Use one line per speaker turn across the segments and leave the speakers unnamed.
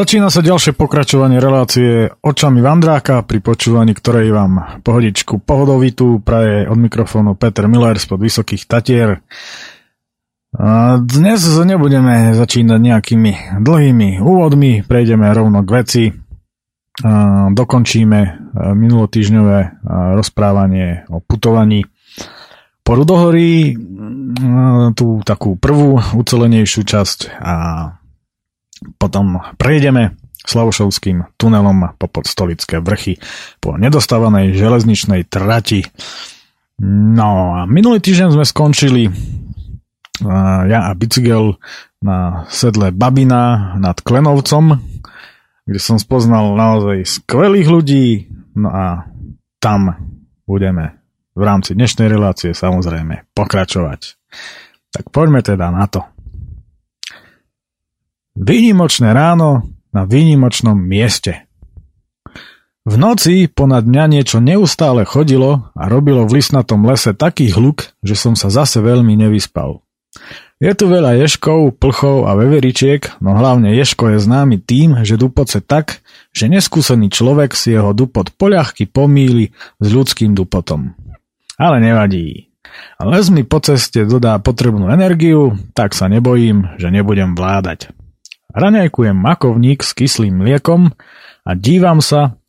Začína sa ďalšie pokračovanie relácie očami Vandráka, pri počúvaní ktorej vám pohodičku pohodovitú praje od mikrofónu Peter Miller spod Vysokých Tatier. A dnes nebudeme začínať nejakými dlhými úvodmi, prejdeme rovno k veci. A dokončíme minulotýžňové rozprávanie o putovaní po Rudohorí, tú takú prvú ucelenejšiu časť a potom prejdeme Slavošovským tunelom po podstolické vrchy po nedostávanej železničnej trati. No a minulý týždeň sme skončili ja a bicykel na sedle Babina nad Klenovcom, kde som spoznal naozaj skvelých ľudí, no a tam budeme v rámci dnešnej relácie samozrejme pokračovať. Tak poďme teda na to. Výnimočné ráno na výnimočnom mieste. V noci ponad mňa niečo neustále chodilo a robilo v lisnatom lese taký hluk, že som sa zase veľmi nevyspal. Je tu veľa ješkov, plchov a veveričiek, no hlavne ješko je známy tým, že dupoce tak, že neskúsený človek si jeho dupot poľahky pomíli s ľudským dupotom. Ale nevadí. Les mi po ceste dodá potrebnú energiu, tak sa nebojím, že nebudem vládať. Raňajkujem makovník s kyslým mliekom a dívam sa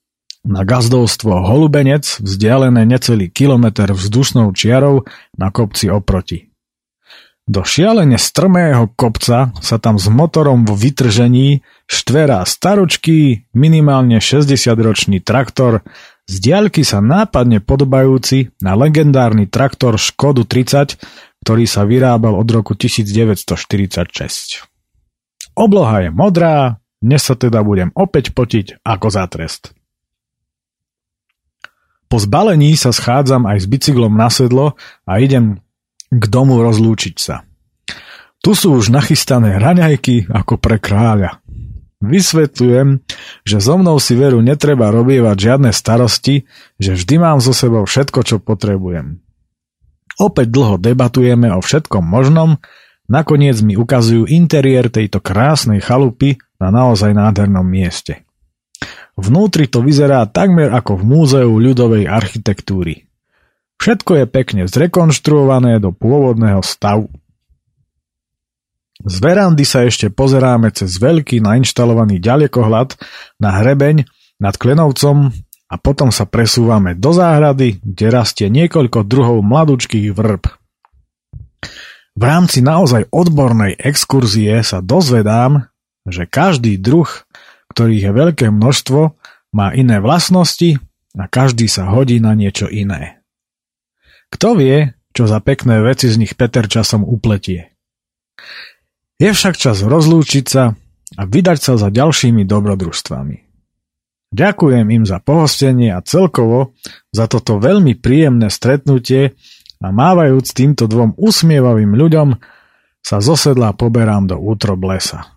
na gazdovstvo Holubenec vzdialené necelý kilometr vzdušnou čiarou na kopci oproti. Do šialene strmého kopca sa tam s motorom vo vytržení štverá staročký, minimálne 60-ročný traktor, z diaľky sa nápadne podobajúci na legendárny traktor Škodu 30, ktorý sa vyrábal od roku 1946. Obloha je modrá, dnes sa teda budem opäť potiť ako za trest. Po zbalení sa schádzam aj s bicyklom na sedlo a idem k domu rozlúčiť sa. Tu sú už nachystané raňajky ako pre kráľa. Vysvetľujem, že so mnou si veru netreba robievať žiadne starosti, že vždy mám so sebou všetko, čo potrebujem. Opäť dlho debatujeme o všetkom možnom Nakoniec mi ukazujú interiér tejto krásnej chalupy na naozaj nádhernom mieste. Vnútri to vyzerá takmer ako v múzeu ľudovej architektúry. Všetko je pekne zrekonštruované do pôvodného stavu. Z verandy sa ešte pozeráme cez veľký nainštalovaný ďalekohľad na hrebeň nad Klenovcom a potom sa presúvame do záhrady, kde rastie niekoľko druhov mladúčkých vrb. V rámci naozaj odbornej exkurzie sa dozvedám, že každý druh, ktorých je veľké množstvo, má iné vlastnosti a každý sa hodí na niečo iné. Kto vie, čo za pekné veci z nich Peter časom upletie. Je však čas rozlúčiť sa a vydať sa za ďalšími dobrodružstvami. Ďakujem im za pohostenie a celkovo za toto veľmi príjemné stretnutie a mávajúc týmto dvom usmievavým ľuďom sa zosedla poberám do útrob lesa.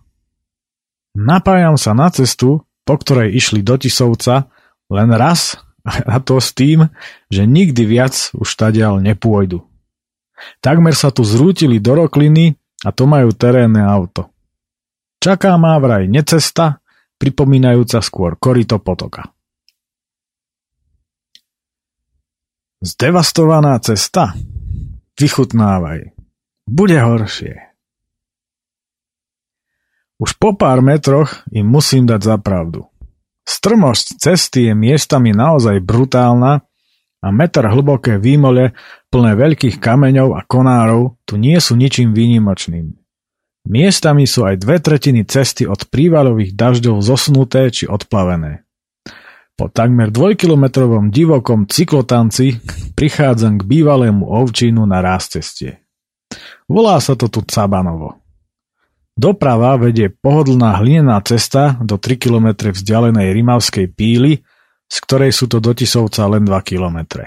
Napájam sa na cestu, po ktorej išli do Tisovca, len raz a to s tým, že nikdy viac už tadiaľ nepôjdu. Takmer sa tu zrútili do rokliny a to majú terénne auto. Čaká má vraj necesta, pripomínajúca skôr korito potoka. Zdevastovaná cesta? Vychutnávaj. Bude horšie. Už po pár metroch im musím dať za pravdu. Strmosť cesty je miestami naozaj brutálna a meter hlboké výmole plné veľkých kameňov a konárov tu nie sú ničím výnimočným. Miestami sú aj dve tretiny cesty od prívalových dažďov zosnuté či odplavené. Po takmer dvojkilometrovom divokom cyklotanci prichádzam k bývalému ovčínu na ceste. Volá sa to tu Cabanovo. Doprava vedie pohodlná hlinená cesta do 3 km vzdialenej Rimavskej píly, z ktorej sú to do Tisovca len 2 km.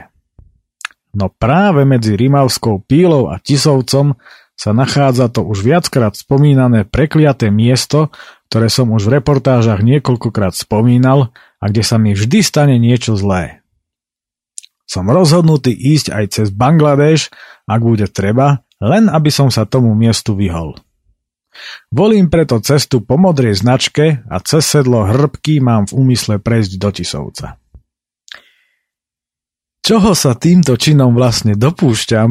No práve medzi Rimavskou pílou a Tisovcom sa nachádza to už viackrát spomínané prekliaté miesto, ktoré som už v reportážach niekoľkokrát spomínal a kde sa mi vždy stane niečo zlé. Som rozhodnutý ísť aj cez Bangladeš, ak bude treba, len aby som sa tomu miestu vyhol. Volím preto cestu po modrej značke a cez sedlo hrbky mám v úmysle prejsť do Tisovca. Čoho sa týmto činom vlastne dopúšťam,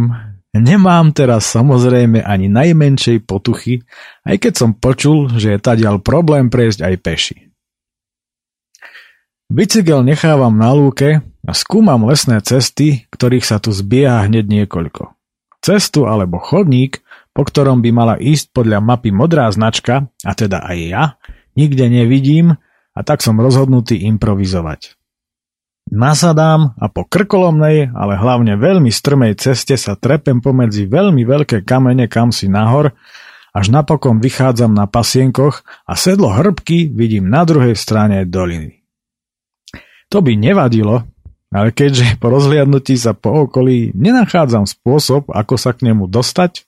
nemám teraz samozrejme ani najmenšej potuchy, aj keď som počul, že je tadiaľ problém prejsť aj peši. Bicykel nechávam na lúke a skúmam lesné cesty, ktorých sa tu zbieha hneď niekoľko. Cestu alebo chodník, po ktorom by mala ísť podľa mapy modrá značka, a teda aj ja, nikde nevidím a tak som rozhodnutý improvizovať. Nasadám a po krkolomnej, ale hlavne veľmi strmej ceste sa trepem pomedzi veľmi veľké kamene kam si nahor, až napokon vychádzam na pasienkoch a sedlo hrbky vidím na druhej strane doliny. To by nevadilo, ale keďže po rozhliadnutí sa po okolí nenachádzam spôsob, ako sa k nemu dostať,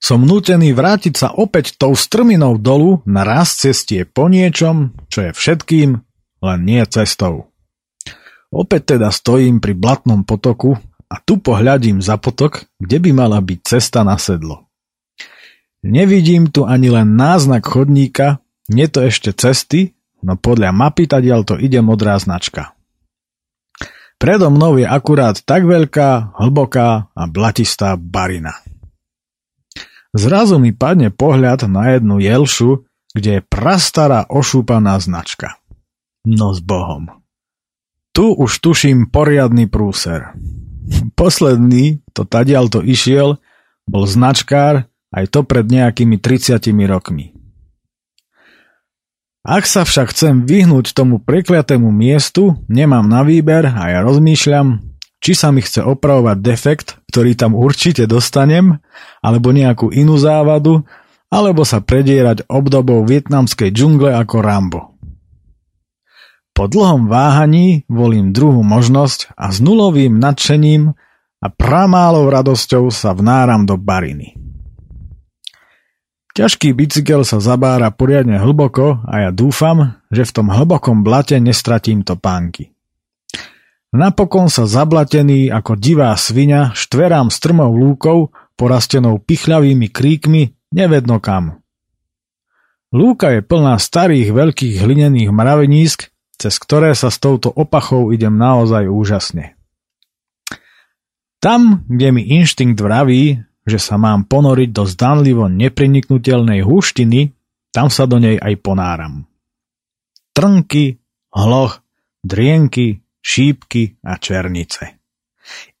som nutený vrátiť sa opäť tou strminou dolu na raz cestie po niečom, čo je všetkým, len nie cestou. Opäť teda stojím pri blatnom potoku a tu pohľadím za potok, kde by mala byť cesta na sedlo. Nevidím tu ani len náznak chodníka, nie to ešte cesty, no podľa mapy tadiaľ to ide modrá značka. Predo mnou je akurát tak veľká, hlboká a blatistá barina. Zrazu mi padne pohľad na jednu jelšu, kde je prastará ošúpaná značka. No s Bohom. Tu už tuším poriadny prúser. Posledný, to tadiaľ to išiel, bol značkár, aj to pred nejakými 30 rokmi. Ak sa však chcem vyhnúť tomu prekliatému miestu, nemám na výber a ja rozmýšľam, či sa mi chce opravovať defekt, ktorý tam určite dostanem, alebo nejakú inú závadu, alebo sa predierať obdobou vietnamskej džungle ako Rambo. Po dlhom váhaní volím druhú možnosť a s nulovým nadšením a pramálou radosťou sa vnáram do bariny. Ťažký bicykel sa zabára poriadne hlboko a ja dúfam, že v tom hlbokom blate nestratím to pánky. Napokon sa zablatený ako divá svinia štverám strmou lúkou, porastenou pichľavými kríkmi, nevedno kam. Lúka je plná starých veľkých hlinených mravenísk, cez ktoré sa s touto opachou idem naozaj úžasne. Tam, kde mi inštinkt vraví, že sa mám ponoriť do zdanlivo nepreniknutelnej húštiny, tam sa do nej aj ponáram. Trnky, hloch, drienky, šípky a černice.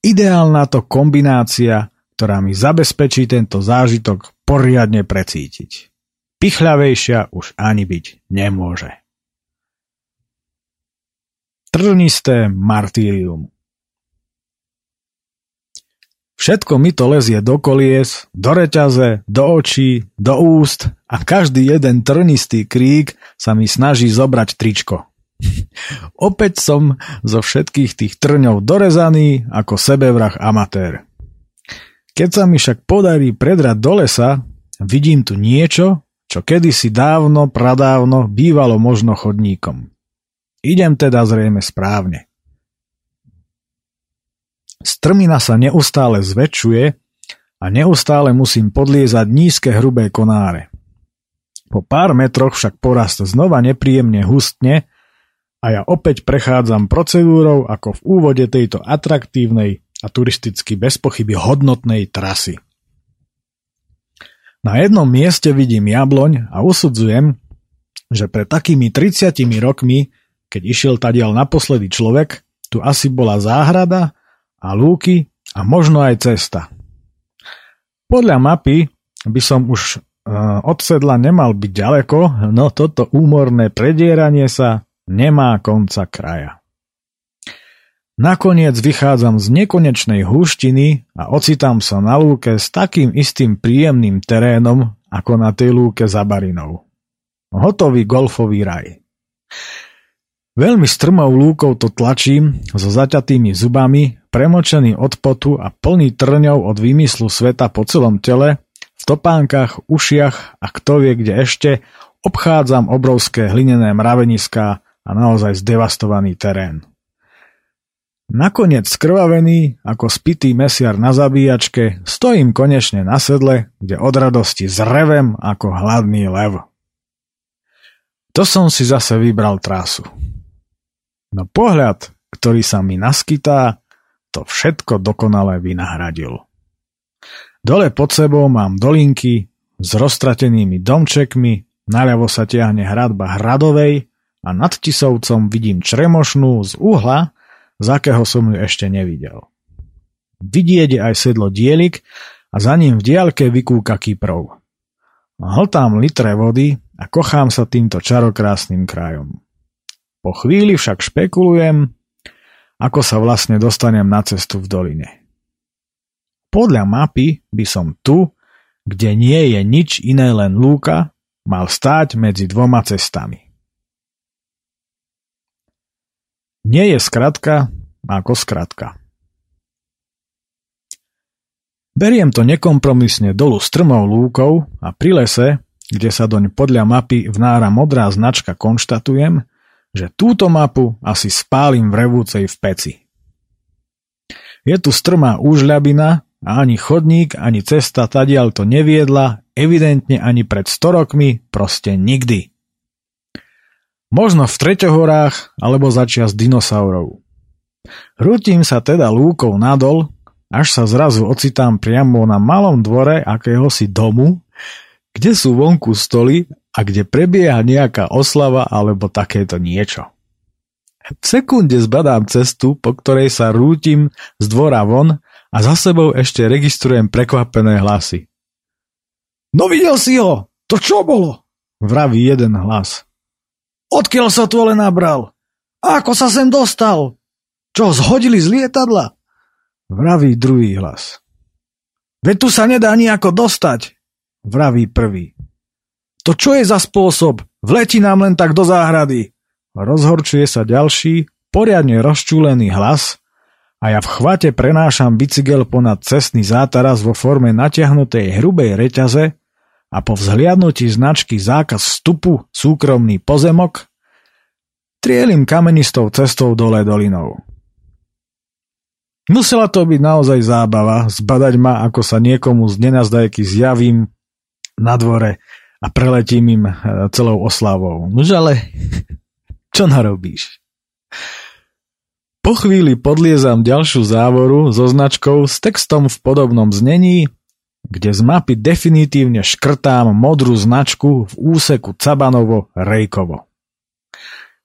Ideálna to kombinácia, ktorá mi zabezpečí tento zážitok poriadne precítiť. Pichľavejšia už ani byť nemôže. Trnisté martírium Všetko mi to lezie do kolies, do reťaze, do očí, do úst a každý jeden trnistý krík sa mi snaží zobrať tričko. Opäť som zo všetkých tých trňov dorezaný ako sebevrah amatér. Keď sa mi však podarí predrať do lesa, vidím tu niečo, čo kedysi dávno, pradávno bývalo možno chodníkom. Idem teda zrejme správne. Strmina sa neustále zväčšuje a neustále musím podliezať nízke hrubé konáre. Po pár metroch však porast znova nepríjemne hustne a ja opäť prechádzam procedúrou ako v úvode tejto atraktívnej a turisticky bez pochyby hodnotnej trasy. Na jednom mieste vidím jabloň a usudzujem, že pred takými 30 rokmi, keď išiel tadiaľ naposledy človek, tu asi bola záhrada a lúky a možno aj cesta. Podľa mapy by som už e, od sedla nemal byť ďaleko, no toto úmorné predieranie sa nemá konca kraja. Nakoniec vychádzam z nekonečnej húštiny a ocitám sa na lúke s takým istým príjemným terénom ako na tej lúke za barinou. Hotový golfový raj. Veľmi strmou lúkou to tlačím so zaťatými zubami premočený od potu a plný trňov od výmyslu sveta po celom tele, v topánkach, ušiach a kto vie kde ešte, obchádzam obrovské hlinené mraveniská a naozaj zdevastovaný terén. Nakoniec skrvavený, ako spitý mesiar na zabíjačke, stojím konečne na sedle, kde od radosti zrevem ako hladný lev. To som si zase vybral trásu. No pohľad, ktorý sa mi naskytá, to všetko dokonale vynahradil. Dole pod sebou mám dolinky s roztratenými domčekmi, naľavo sa tiahne hradba Hradovej a nad Tisovcom vidím čremošnú z uhla, z akého som ju ešte nevidel. Vidieť aj sedlo dielik a za ním v diaľke vykúka Kyprov. Hltám litre vody a kochám sa týmto čarokrásnym krajom. Po chvíli však špekulujem, ako sa vlastne dostanem na cestu v doline. Podľa mapy by som tu, kde nie je nič iné len lúka, mal stáť medzi dvoma cestami. Nie je skratka ako skratka. Beriem to nekompromisne dolu strmou lúkou a pri lese, kde sa doň podľa mapy vnára modrá značka konštatujem, že túto mapu asi spálim v revúcej v peci. Je tu strmá úžľabina a ani chodník, ani cesta tadiaľ to neviedla, evidentne ani pred 100 rokmi, proste nikdy. Možno v Treťohorách alebo začias dinosaurov. Hrutím sa teda lúkou nadol, až sa zrazu ocitám priamo na malom dvore akéhosi domu, kde sú vonku stoly a kde prebieha nejaká oslava alebo takéto niečo. V sekunde zbadám cestu, po ktorej sa rútim z dvora von a za sebou ešte registrujem prekvapené hlasy. No videl si ho! To čo bolo? Vraví jeden hlas. Odkiaľ sa tu ale nabral? Ako sa sem dostal? Čo, zhodili z lietadla? Vraví druhý hlas. Veď tu sa nedá nejako dostať, vraví prvý. To čo je za spôsob? Vleti nám len tak do záhrady. Rozhorčuje sa ďalší, poriadne rozčúlený hlas a ja v chvate prenášam bicykel ponad cestný zátaras vo forme natiahnutej hrubej reťaze a po vzhliadnutí značky zákaz vstupu súkromný pozemok trielim kamenistou cestou dole dolinou. Musela to byť naozaj zábava zbadať ma, ako sa niekomu z nenazdajky zjavím na dvore a preletím im e, celou oslavou. Nož ale, čo narobíš? Po chvíli podliezam ďalšiu závoru so značkou s textom v podobnom znení kde z mapy definitívne škrtám modrú značku v úseku Cabanovo-Rejkovo.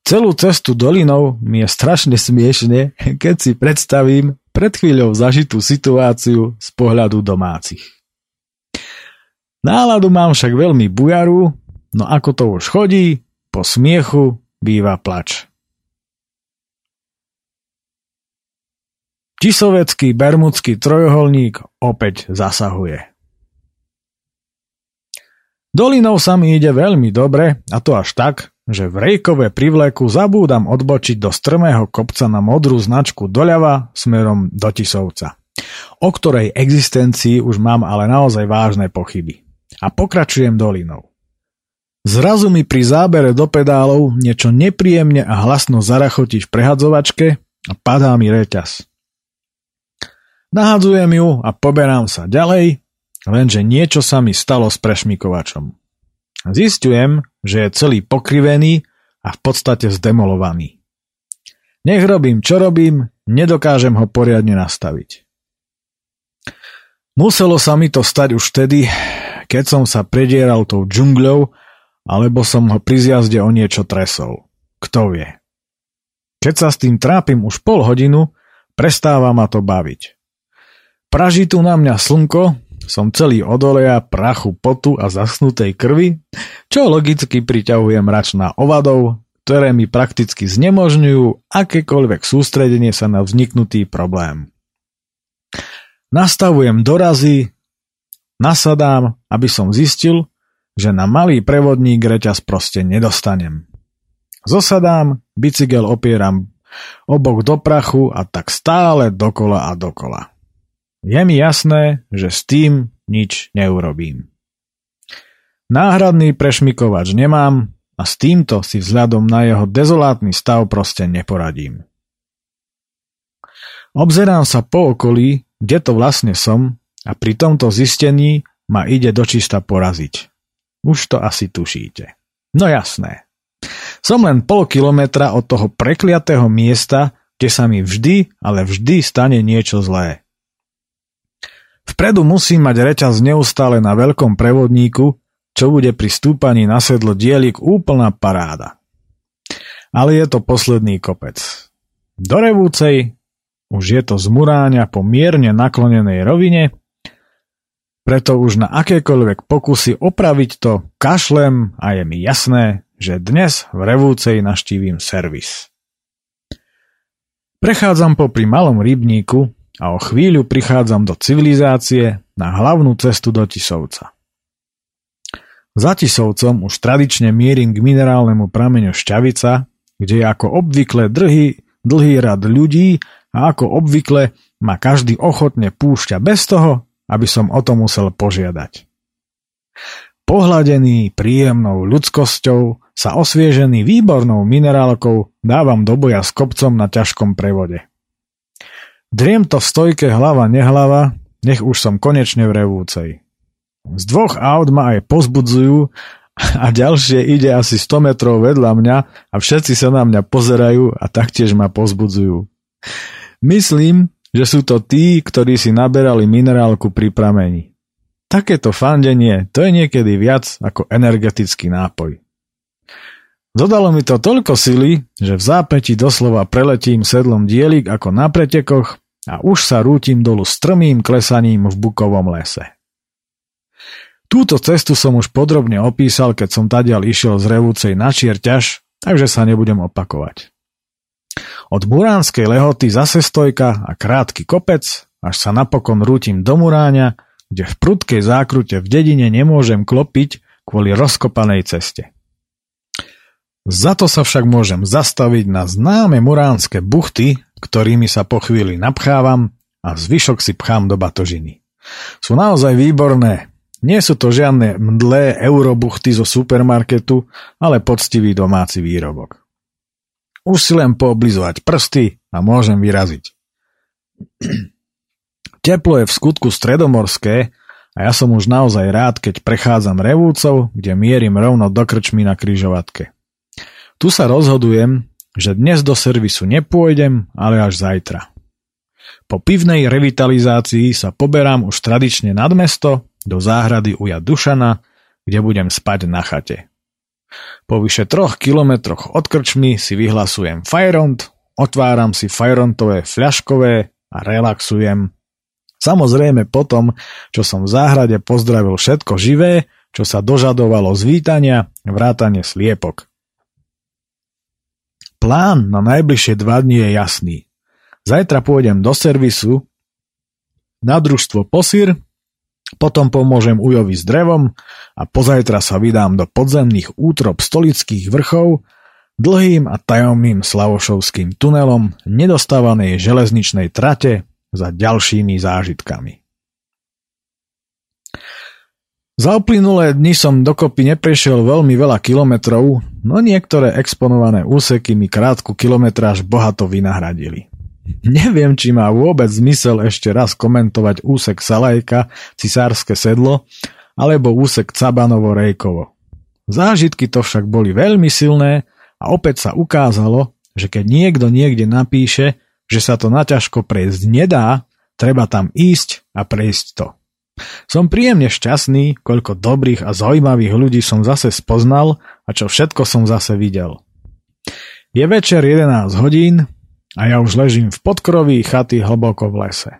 Celú cestu dolinou mi je strašne smiešne, keď si predstavím pred chvíľou zažitú situáciu z pohľadu domácich. Náladu mám však veľmi bujaru, no ako to už chodí, po smiechu býva plač. Tisovecký bermudský trojuholník opäť zasahuje. Dolinou sa mi ide veľmi dobre, a to až tak, že v Rejkové privleku zabúdam odbočiť do strmého kopca na modrú značku doľava smerom do Tisovca, o ktorej existencii už mám ale naozaj vážne pochyby. A pokračujem dolinou. Zrazu mi pri zábere do pedálov niečo nepríjemne a hlasno zarachotí v prehadzovačke a padá mi reťaz. Nahadzujem ju a poberám sa ďalej, Lenže niečo sa mi stalo s prešmikovačom. Zistujem, že je celý pokrivený a v podstate zdemolovaný. Nech robím, čo robím, nedokážem ho poriadne nastaviť. Muselo sa mi to stať už vtedy, keď som sa predieral tou džungľou, alebo som ho pri zjazde o niečo tresol. Kto vie. Keď sa s tým trápim už pol hodinu, prestáva ma to baviť. Praží tu na mňa slnko, som celý od oleja, prachu, potu a zasnutej krvi, čo logicky priťahuje mračná ovadov, ktoré mi prakticky znemožňujú akékoľvek sústredenie sa na vzniknutý problém. Nastavujem dorazy, nasadám, aby som zistil, že na malý prevodník reťaz proste nedostanem. Zosadám, bicykel opieram obok do prachu a tak stále dokola a dokola. Je mi jasné, že s tým nič neurobím. Náhradný prešmikovač nemám a s týmto si vzhľadom na jeho dezolátny stav proste neporadím. Obzerám sa po okolí, kde to vlastne som a pri tomto zistení ma ide dočista poraziť. Už to asi tušíte. No jasné. Som len pol kilometra od toho prekliatého miesta, kde sa mi vždy, ale vždy stane niečo zlé. Vpredu musím mať reťaz neustále na veľkom prevodníku, čo bude pri stúpaní na sedlo dielik úplná paráda. Ale je to posledný kopec. Do Revúcej už je to zmuráňa po mierne naklonenej rovine, preto už na akékoľvek pokusy opraviť to kašlem a je mi jasné, že dnes v Revúcej naštívim servis. Prechádzam popri malom rybníku a o chvíľu prichádzam do civilizácie na hlavnú cestu do Tisovca. Za Tisovcom už tradične mierim k minerálnemu prameňu Šťavica, kde je ako obvykle dlhý, dlhý rad ľudí a ako obvykle ma každý ochotne púšťa bez toho, aby som o to musel požiadať. Pohladený príjemnou ľudskosťou sa osviežený výbornou minerálkou dávam do boja s kopcom na ťažkom prevode. Driem to v stojke hlava nehlava, nech už som konečne v revúcej. Z dvoch aut ma aj pozbudzujú a ďalšie ide asi 100 metrov vedľa mňa a všetci sa na mňa pozerajú a taktiež ma pozbudzujú. Myslím, že sú to tí, ktorí si naberali minerálku pri pramení. Takéto fandenie to je niekedy viac ako energetický nápoj. Dodalo mi to toľko sily, že v zápäti doslova preletím sedlom dielik ako na pretekoch a už sa rútim dolu strmým klesaním v bukovom lese. Túto cestu som už podrobne opísal, keď som tadiaľ išiel z revúcej na Čierťaž, takže sa nebudem opakovať. Od Muránskej lehoty zase stojka a krátky kopec, až sa napokon rútim do Muráňa, kde v prudkej zákrute v dedine nemôžem klopiť kvôli rozkopanej ceste. Za to sa však môžem zastaviť na známe muránske buchty, ktorými sa po chvíli napchávam a zvyšok si pchám do batožiny. Sú naozaj výborné, nie sú to žiadne mdlé eurobuchty zo supermarketu, ale poctivý domáci výrobok. Už si len pooblizovať prsty a môžem vyraziť. Teplo je v skutku stredomorské a ja som už naozaj rád, keď prechádzam revúcov, kde mierim rovno do krčmy na kryžovatke. Tu sa rozhodujem, že dnes do servisu nepôjdem, ale až zajtra. Po pivnej revitalizácii sa poberám už tradične nad mesto do záhrady uja Dušana, kde budem spať na chate. Po vyše troch kilometroch od krčmy si vyhlasujem Fajront, otváram si Fajrontové fľaškové a relaxujem. Samozrejme potom, čo som v záhrade pozdravil všetko živé, čo sa dožadovalo zvítania, vrátane sliepok. Plán na najbližšie dva dni je jasný. Zajtra pôjdem do servisu na družstvo Posir potom pomôžem Ujovi s drevom a pozajtra sa vydám do podzemných útrob stolických vrchov, dlhým a tajomným Slavošovským tunelom nedostávanej železničnej trate za ďalšími zážitkami. Za uplynulé dni som dokopy neprešiel veľmi veľa kilometrov, no niektoré exponované úseky mi krátku kilometráž bohato vynahradili. Neviem, či má vôbec zmysel ešte raz komentovať úsek Salajka, Cisárske sedlo, alebo úsek Cabanovo-Rejkovo. Zážitky to však boli veľmi silné a opäť sa ukázalo, že keď niekto niekde napíše, že sa to naťažko prejsť nedá, treba tam ísť a prejsť to. Som príjemne šťastný, koľko dobrých a zaujímavých ľudí som zase spoznal a čo všetko som zase videl. Je večer 11 hodín a ja už ležím v podkroví chaty hlboko v lese.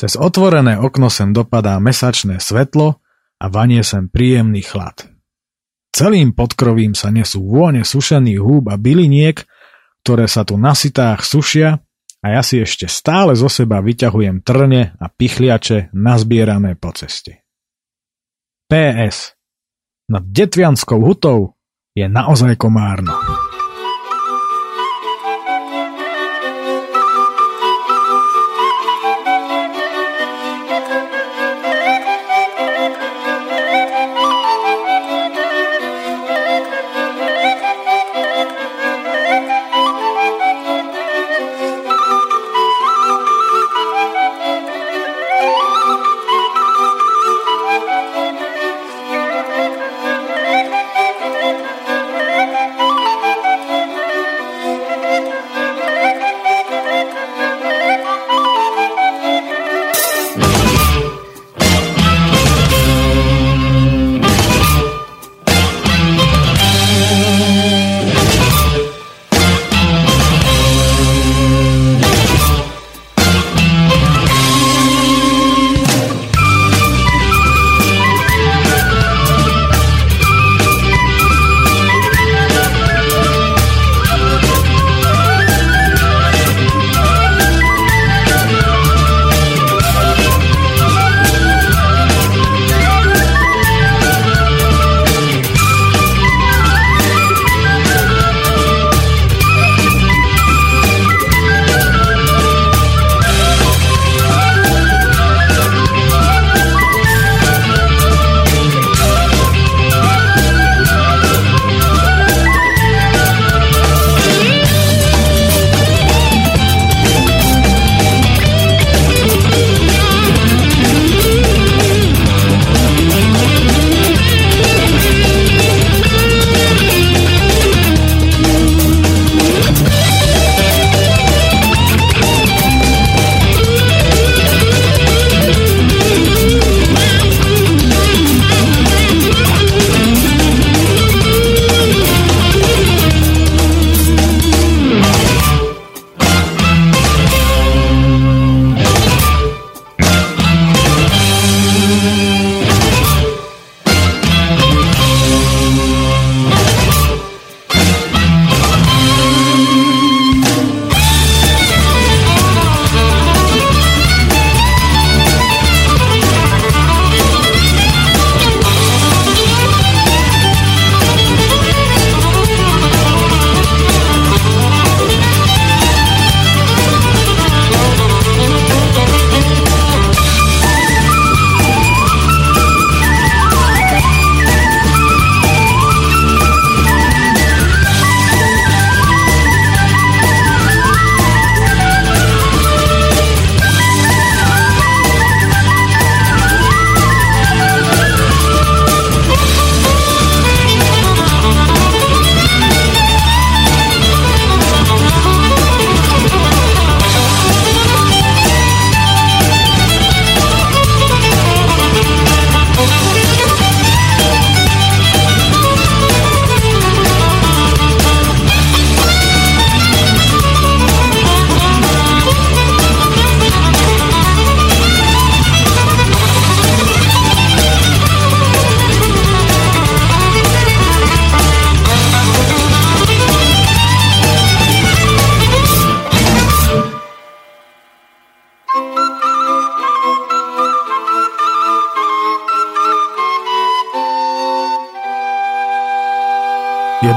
Cez otvorené okno sem dopadá mesačné svetlo a vanie sem príjemný chlad. Celým podkrovím sa nesú vône sušených húb a byliniek, ktoré sa tu na sitách sušia a ja si ešte stále zo seba vyťahujem trne a pichliače nazbierané po ceste. PS. Nad Detvianskou hutou je naozaj komárno.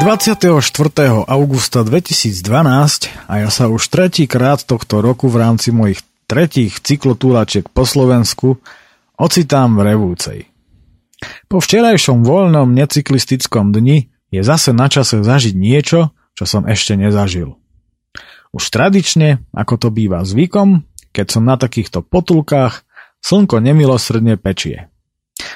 24. augusta 2012 a ja sa už tretíkrát tohto roku v rámci mojich tretích cyklotúračiek po Slovensku ocitám v Revúcej. Po včerajšom voľnom necyklistickom dni je zase na čase zažiť niečo, čo som ešte nezažil. Už tradične, ako to býva zvykom, keď som na takýchto potulkách, slnko nemilosrdne pečie.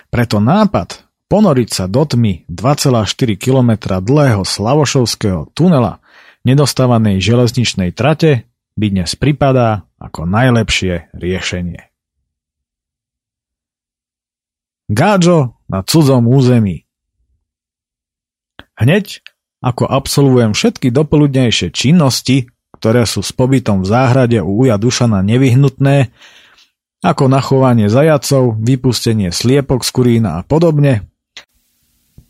Preto nápad ponoriť sa do tmy 2,4 km dlhého Slavošovského tunela nedostávanej železničnej trate by dnes pripadá ako najlepšie riešenie. Gáďo na cudzom území Hneď ako absolvujem všetky dopoludnejšie činnosti, ktoré sú s pobytom v záhrade u Uja Dušana nevyhnutné, ako nachovanie zajacov, vypustenie sliepok z kurína a podobne,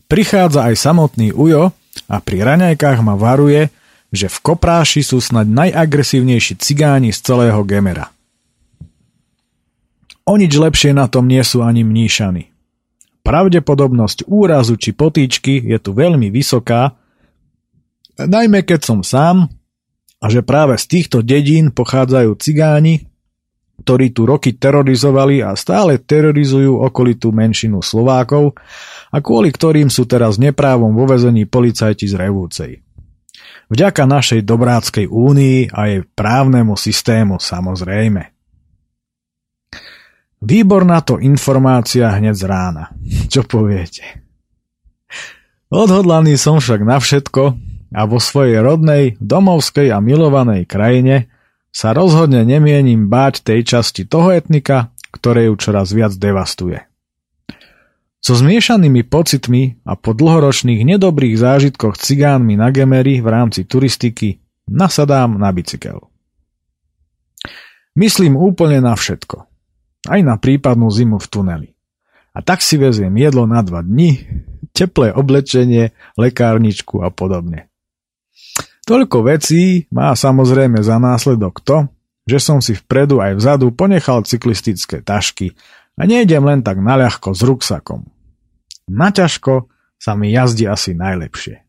prichádza aj samotný Ujo a pri raňajkách ma varuje, že v Kopráši sú snad najagresívnejší cigáni z celého Gemera. O nič lepšie na tom nie sú ani mníšany. Pravdepodobnosť úrazu či potýčky je tu veľmi vysoká, najmä keď som sám a že práve z týchto dedín pochádzajú cigáni, ktorí tu roky terorizovali a stále terorizujú okolitú menšinu Slovákov a kvôli ktorým sú teraz neprávom vo vezení policajti z Revúcej. Vďaka našej dobráckej únii a jej právnemu systému samozrejme. Výborná to informácia hneď z rána. Čo poviete? Odhodlaný som však na všetko a vo svojej rodnej, domovskej a milovanej krajine sa rozhodne nemienim báť tej časti toho etnika, ktoré ju čoraz viac devastuje. So zmiešanými pocitmi a po dlhoročných nedobrých zážitkoch cigánmi na Gemery v rámci turistiky nasadám na bicykel. Myslím úplne na všetko aj na prípadnú zimu v tuneli. A tak si veziem jedlo na dva dni, teplé oblečenie, lekárničku a podobne. Toľko vecí má samozrejme za následok to, že som si vpredu aj vzadu ponechal cyklistické tašky a nejdem len tak naľahko s ruksakom. Naťažko sa mi jazdí asi najlepšie.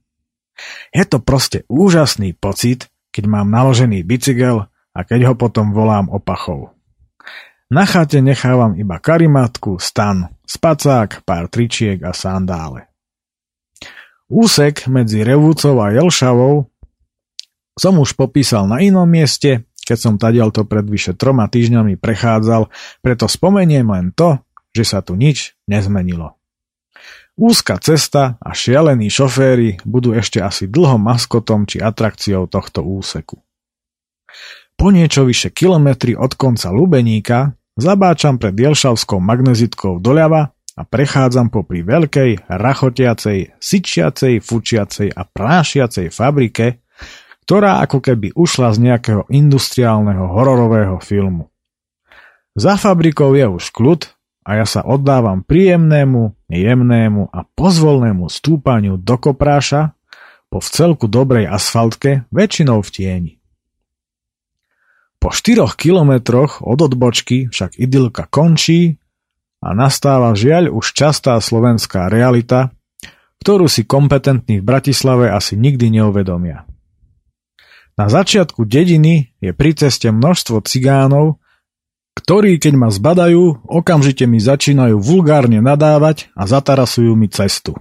Je to proste úžasný pocit, keď mám naložený bicykel a keď ho potom volám opachou. Na chate nechávam iba karimatku, stan, spacák, pár tričiek a sandále. Úsek medzi Revúcov a Jelšavou som už popísal na inom mieste, keď som tadiaľto pred vyše troma týždňami prechádzal, preto spomeniem len to, že sa tu nič nezmenilo. Úzka cesta a šialení šoféry budú ešte asi dlho maskotom či atrakciou tohto úseku. Po niečo vyše kilometri od konca Lubeníka Zabáčam pred Jelšavskou magnezitkou doľava a prechádzam popri veľkej, rachotiacej, syčiacej, fučiacej a prášiacej fabrike, ktorá ako keby ušla z nejakého industriálneho hororového filmu. Za fabrikou je už kľud a ja sa oddávam príjemnému, jemnému a pozvolnému stúpaniu do kopráša po vcelku dobrej asfaltke, väčšinou v tieni. Po štyroch kilometroch od odbočky však idylka končí a nastáva žiaľ už častá slovenská realita, ktorú si kompetentní v Bratislave asi nikdy neuvedomia. Na začiatku dediny je pri ceste množstvo cigánov, ktorí keď ma zbadajú, okamžite mi začínajú vulgárne nadávať a zatarasujú mi cestu.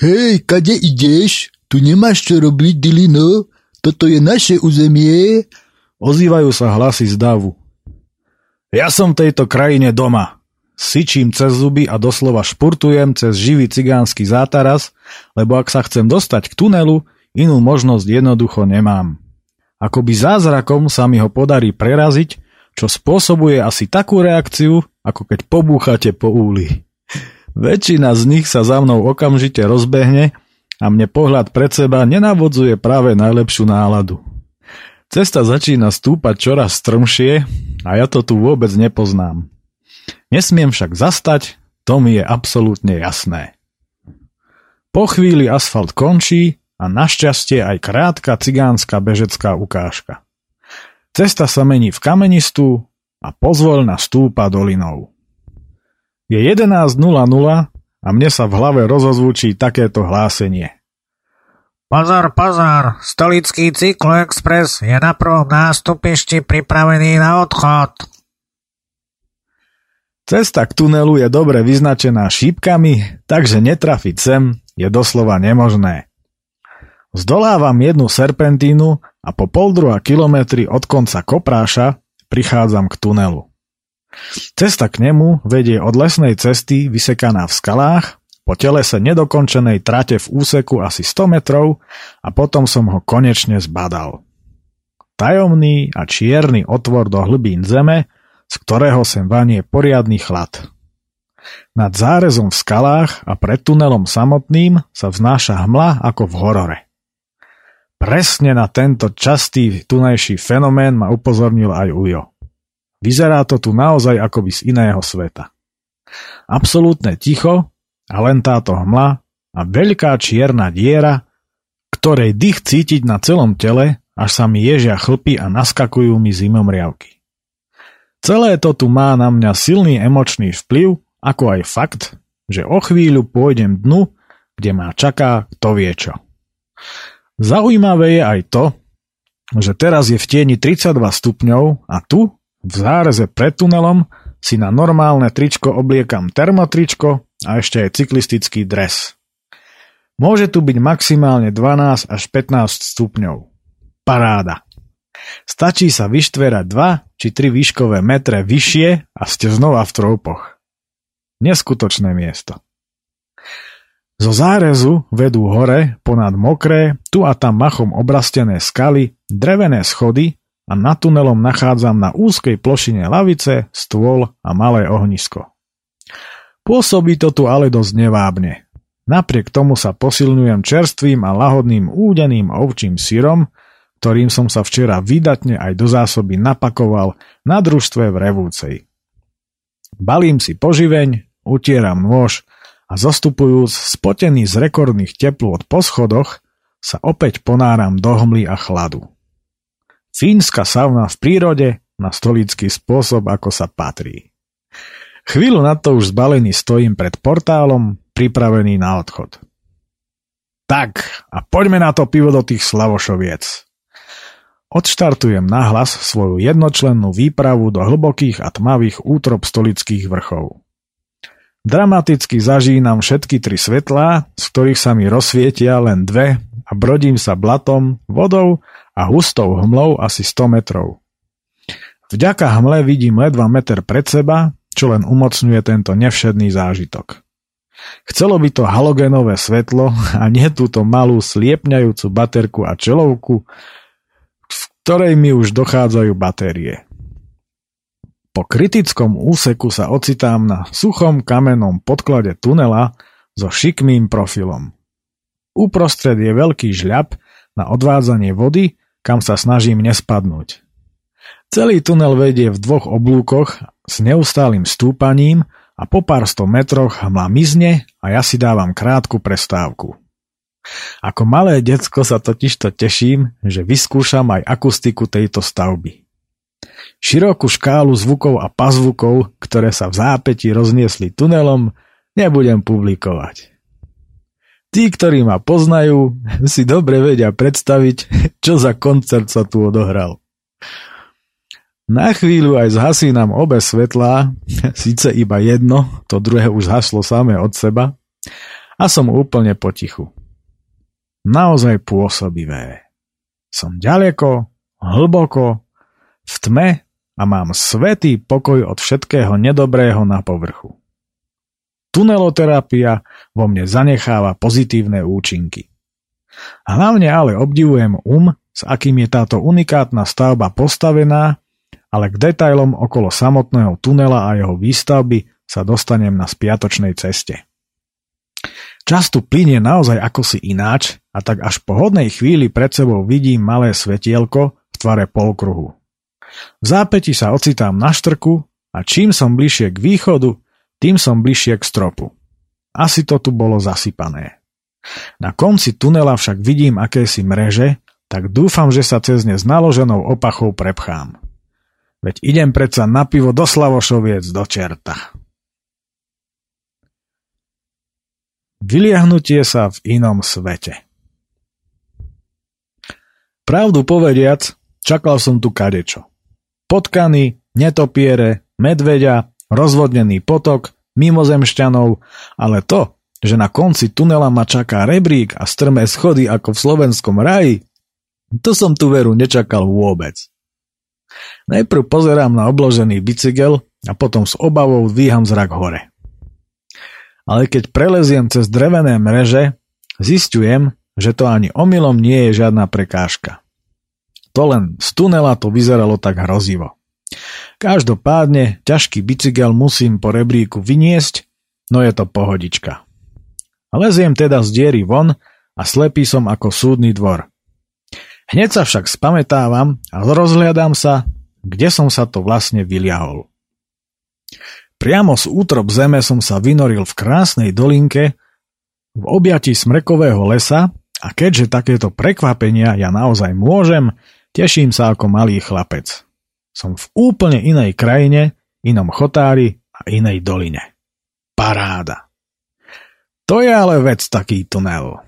Hej, kade ideš? Tu nemáš čo robiť, Dilino? Toto je naše územie
Ozývajú sa hlasy z davu. Ja som v tejto krajine doma. Syčím cez zuby a doslova špurtujem cez živý cigánsky zátaras, lebo ak sa chcem dostať k tunelu, inú možnosť jednoducho nemám. Akoby zázrakom sa mi ho podarí preraziť, čo spôsobuje asi takú reakciu, ako keď pobúchate po úli. Väčšina z nich sa za mnou okamžite rozbehne a mne pohľad pred seba nenavodzuje práve najlepšiu náladu. Cesta začína stúpať čoraz strmšie a ja to tu vôbec nepoznám. Nesmiem však zastať, to mi je absolútne jasné. Po chvíli asfalt končí a našťastie aj krátka cigánska bežecká ukážka. Cesta sa mení v kamenistú a pozvoľna stúpa dolinou. Je 11.00 a mne sa v hlave rozozvučí takéto hlásenie.
Pozor, pozor, stolický cykloexpress je na prvom nástupišti pripravený na odchod.
Cesta k tunelu je dobre vyznačená šípkami, takže netrafiť sem je doslova nemožné. Zdolávam jednu serpentínu a po pol druhá kilometri od konca Kopráša prichádzam k tunelu. Cesta k nemu vedie od lesnej cesty vysekaná v skalách, po telese nedokončenej trate v úseku asi 100 metrov a potom som ho konečne zbadal. Tajomný a čierny otvor do hlbín zeme z ktorého sem vanie poriadny chlad. Nad zárezom v skalách a pred tunelom samotným sa vznáša hmla ako v horore. Presne na tento častý tunajší fenomén ma upozornil aj Ujo. Vyzerá to tu naozaj akoby z iného sveta. Absolútne ticho a len táto hmla a veľká čierna diera, ktorej dých cítiť na celom tele, až sa mi ježia chlpy a naskakujú mi zimomriavky. Celé to tu má na mňa silný emočný vplyv, ako aj fakt, že o chvíľu pôjdem dnu, kde ma čaká kto vie čo. Zaujímavé je aj to, že teraz je v tieni 32 stupňov a tu, v záreze pred tunelom, si na normálne tričko obliekam termotričko a ešte aj cyklistický dres. Môže tu byť maximálne 12 až 15 stupňov. Paráda. Stačí sa vyštverať 2 či 3 výškové metre vyššie a ste znova v troupoch. Neskutočné miesto. Zo zárezu vedú hore, ponad mokré, tu a tam machom obrastené skaly, drevené schody a na tunelom nachádzam na úzkej plošine lavice, stôl a malé ohnisko. Pôsobí to tu ale dosť nevábne. Napriek tomu sa posilňujem čerstvým a lahodným údeným ovčím syrom, ktorým som sa včera vydatne aj do zásoby napakoval na družstve v Revúcej. Balím si poživeň, utieram nôž a zostupujúc spotený z rekordných teplôt po schodoch, sa opäť ponáram do hmly a chladu. Fínska sauna v prírode na stolický spôsob, ako sa patrí. Chvíľu na to už zbalený stojím pred portálom, pripravený na odchod. Tak, a poďme na to pivo do tých slavošoviec. Odštartujem nahlas svoju jednočlennú výpravu do hlbokých a tmavých útrop stolických vrchov. Dramaticky zažínam všetky tri svetlá, z ktorých sa mi rozsvietia len dve a brodím sa blatom, vodou a hustou hmlou asi 100 metrov. Vďaka hmle vidím ledva meter pred seba, čo len umocňuje tento nevšedný zážitok. Chcelo by to halogénové svetlo a nie túto malú sliepňajúcu baterku a čelovku, ktorej mi už dochádzajú batérie. Po kritickom úseku sa ocitám na suchom kamennom podklade tunela so šikmým profilom. Uprostred je veľký žľab na odvádzanie vody, kam sa snažím nespadnúť. Celý tunel vedie v dvoch oblúkoch s neustálým stúpaním a po pár sto metroch hmla mizne a ja si dávam krátku prestávku. Ako malé decko sa totižto teším, že vyskúšam aj akustiku tejto stavby. Širokú škálu zvukov a pazvukov, ktoré sa v zápäti rozniesli tunelom, nebudem publikovať. Tí, ktorí ma poznajú, si dobre vedia predstaviť, čo za koncert sa tu odohral. Na chvíľu aj zhasínam obe svetlá, síce iba jedno, to druhé už zhaslo samé od seba, a som úplne potichu naozaj pôsobivé. Som ďaleko, hlboko, v tme a mám svetý pokoj od všetkého nedobrého na povrchu. Tuneloterapia vo mne zanecháva pozitívne účinky. Hlavne ale obdivujem um, s akým je táto unikátna stavba postavená, ale k detailom okolo samotného tunela a jeho výstavby sa dostanem na spiatočnej ceste. Čas tu plinie naozaj ako si ináč a tak až po hodnej chvíli pred sebou vidím malé svetielko v tvare polkruhu. V zápäti sa ocitám na štrku a čím som bližšie k východu, tým som bližšie k stropu. Asi to tu bolo zasypané. Na konci tunela však vidím akési mreže, tak dúfam, že sa cez ne s naloženou opachou prepchám. Veď idem predsa na pivo do Slavošoviec do čerta. Vyliahnutie sa v inom svete. Pravdu povediac, čakal som tu kadečo. Potkany, netopiere, medveďa, rozvodnený potok, mimozemšťanov, ale to, že na konci tunela ma čaká rebrík a strmé schody ako v slovenskom raji, to som tu veru nečakal vôbec. Najprv pozerám na obložený bicykel a potom s obavou dvíham zrak hore. Ale keď preleziem cez drevené mreže, zistujem, že to ani omylom nie je žiadna prekážka. To len z tunela to vyzeralo tak hrozivo. Každopádne ťažký bicykel musím po rebríku vyniesť, no je to pohodička. Leziem teda z diery von a slepý som ako súdny dvor. Hneď sa však spametávam a rozhliadam sa, kde som sa to vlastne vyliahol. Priamo z útrop zeme som sa vynoril v krásnej dolinke v objati smrekového lesa a keďže takéto prekvapenia ja naozaj môžem, teším sa ako malý chlapec. Som v úplne inej krajine, inom chotári a inej doline. Paráda. To je ale vec taký tunel.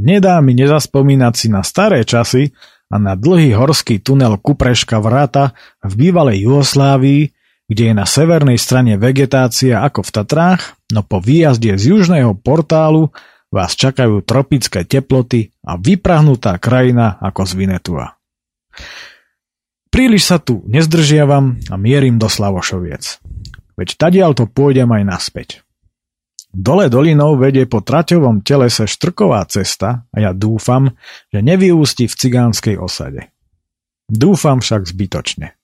Nedá mi nezaspomínať si na staré časy a na dlhý horský tunel Kupreška Vrata v bývalej Jugoslávii, kde je na severnej strane vegetácia ako v Tatrách, no po výjazde z južného portálu vás čakajú tropické teploty a vyprahnutá krajina ako z Vinetua. Príliš sa tu nezdržiavam a mierim do Slavošoviec. Veď tadiaľ to pôjdem aj naspäť. Dole dolinou vedie po traťovom telese štrková cesta a ja dúfam, že nevyústi v cigánskej osade. Dúfam však zbytočne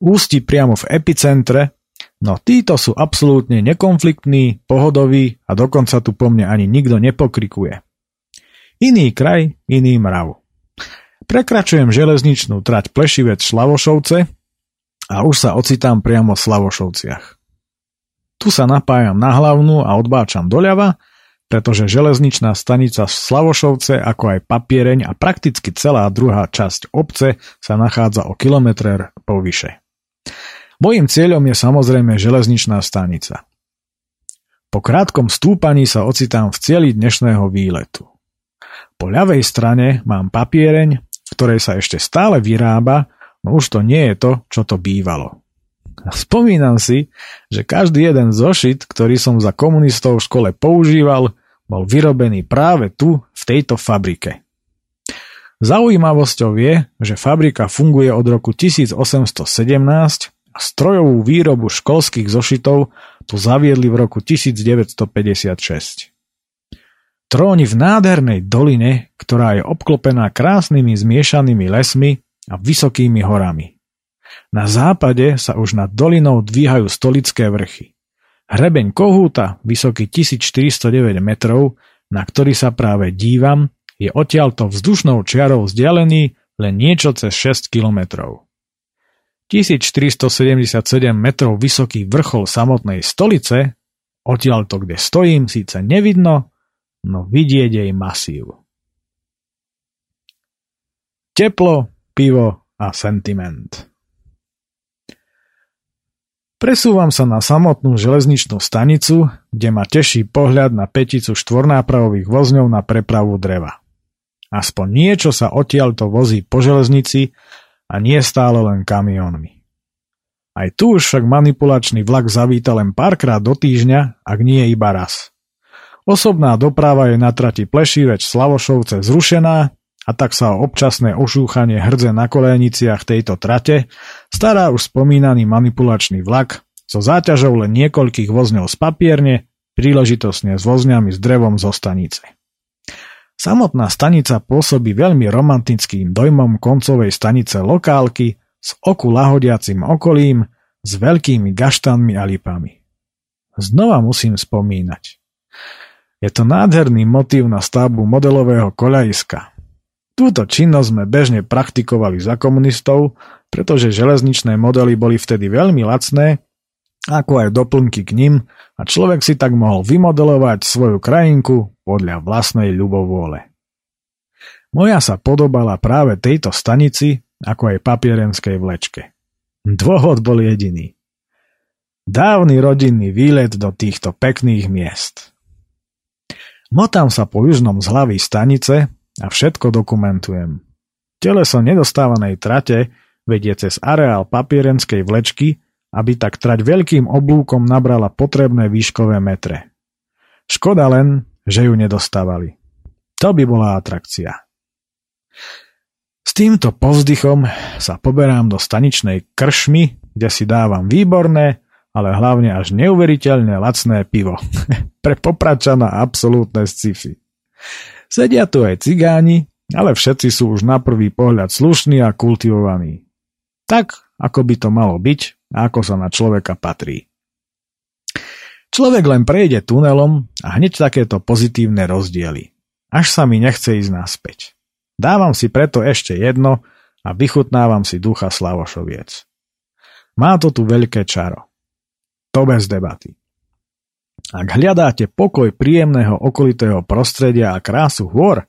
ústi priamo v epicentre, no títo sú absolútne nekonfliktní, pohodoví a dokonca tu po mne ani nikto nepokrikuje. Iný kraj, iný mrav. Prekračujem železničnú trať Plešivec Šlavošovce a už sa ocitám priamo v Slavošovciach. Tu sa napájam na hlavnú a odbáčam doľava, pretože železničná stanica v Slavošovce, ako aj papiereň a prakticky celá druhá časť obce sa nachádza o kilometr povyše. Mojím cieľom je samozrejme železničná stanica. Po krátkom stúpaní sa ocitám v cieli dnešného výletu. Po ľavej strane mám papiereň, v ktorej sa ešte stále vyrába, no už to nie je to, čo to bývalo. Spomínam si, že každý jeden zošit, ktorý som za komunistov v škole používal, bol vyrobený práve tu, v tejto fabrike. Zaujímavosťou je, že fabrika funguje od roku 1817 a strojovú výrobu školských zošitov tu zaviedli v roku 1956. Tróni v nádhernej doline, ktorá je obklopená krásnymi zmiešanými lesmi a vysokými horami. Na západe sa už nad dolinou dvíhajú stolické vrchy. Hrebeň Kohúta, vysoký 1409 metrov, na ktorý sa práve dívam, je odtiaľto vzdušnou čiarou vzdialený len niečo cez 6 kilometrov. 1477 metrov vysoký vrchol samotnej stolice, odtiaľto kde stojím síce nevidno, no vidieť jej masív. Teplo, pivo a sentiment. Presúvam sa na samotnú železničnú stanicu, kde ma teší pohľad na peticu štvornápravových vozňov na prepravu dreva. Aspoň niečo sa odtiaľto vozí po železnici a nie stále len kamiónmi. Aj tu už však manipulačný vlak zavíta len párkrát do týždňa, ak nie iba raz. Osobná doprava je na trati Plešíveč Slavošovce zrušená a tak sa o občasné ošúchanie hrdze na koléniciach tejto trate stará už spomínaný manipulačný vlak so záťažou len niekoľkých vozňov z papierne, príležitosne s vozňami s drevom zo stanice. Samotná stanica pôsobí veľmi romantickým dojmom koncovej stanice lokálky s oku lahodiacim okolím, s veľkými gaštanmi a lipami. Znova musím spomínať. Je to nádherný motív na stavbu modelového koľajiska. Túto činnosť sme bežne praktikovali za komunistov, pretože železničné modely boli vtedy veľmi lacné, ako aj doplnky k nim a človek si tak mohol vymodelovať svoju krajinku podľa vlastnej ľubovôle. Moja sa podobala práve tejto stanici, ako aj papierenskej vlečke. Dôvod bol jediný. Dávny rodinný výlet do týchto pekných miest. Motám sa po južnom zhlaví stanice a všetko dokumentujem. Teleso nedostávanej trate vedie cez areál papierenskej vlečky, aby tak trať veľkým oblúkom nabrala potrebné výškové metre. Škoda len, že ju nedostávali. To by bola atrakcia. S týmto povzdychom sa poberám do staničnej kršmy, kde si dávam výborné, ale hlavne až neuveriteľne lacné pivo. Pre popračana absolútne sci-fi. Sedia tu aj cigáni, ale všetci sú už na prvý pohľad slušní a kultivovaní. Tak, ako by to malo byť ako sa na človeka patrí. Človek len prejde tunelom a hneď takéto pozitívne rozdiely. Až sa mi nechce ísť naspäť. Dávam si preto ešte jedno a vychutnávam si ducha Slavošoviec. Má to tu veľké čaro. To bez debaty. Ak hľadáte pokoj príjemného okolitého prostredia a krásu hôr,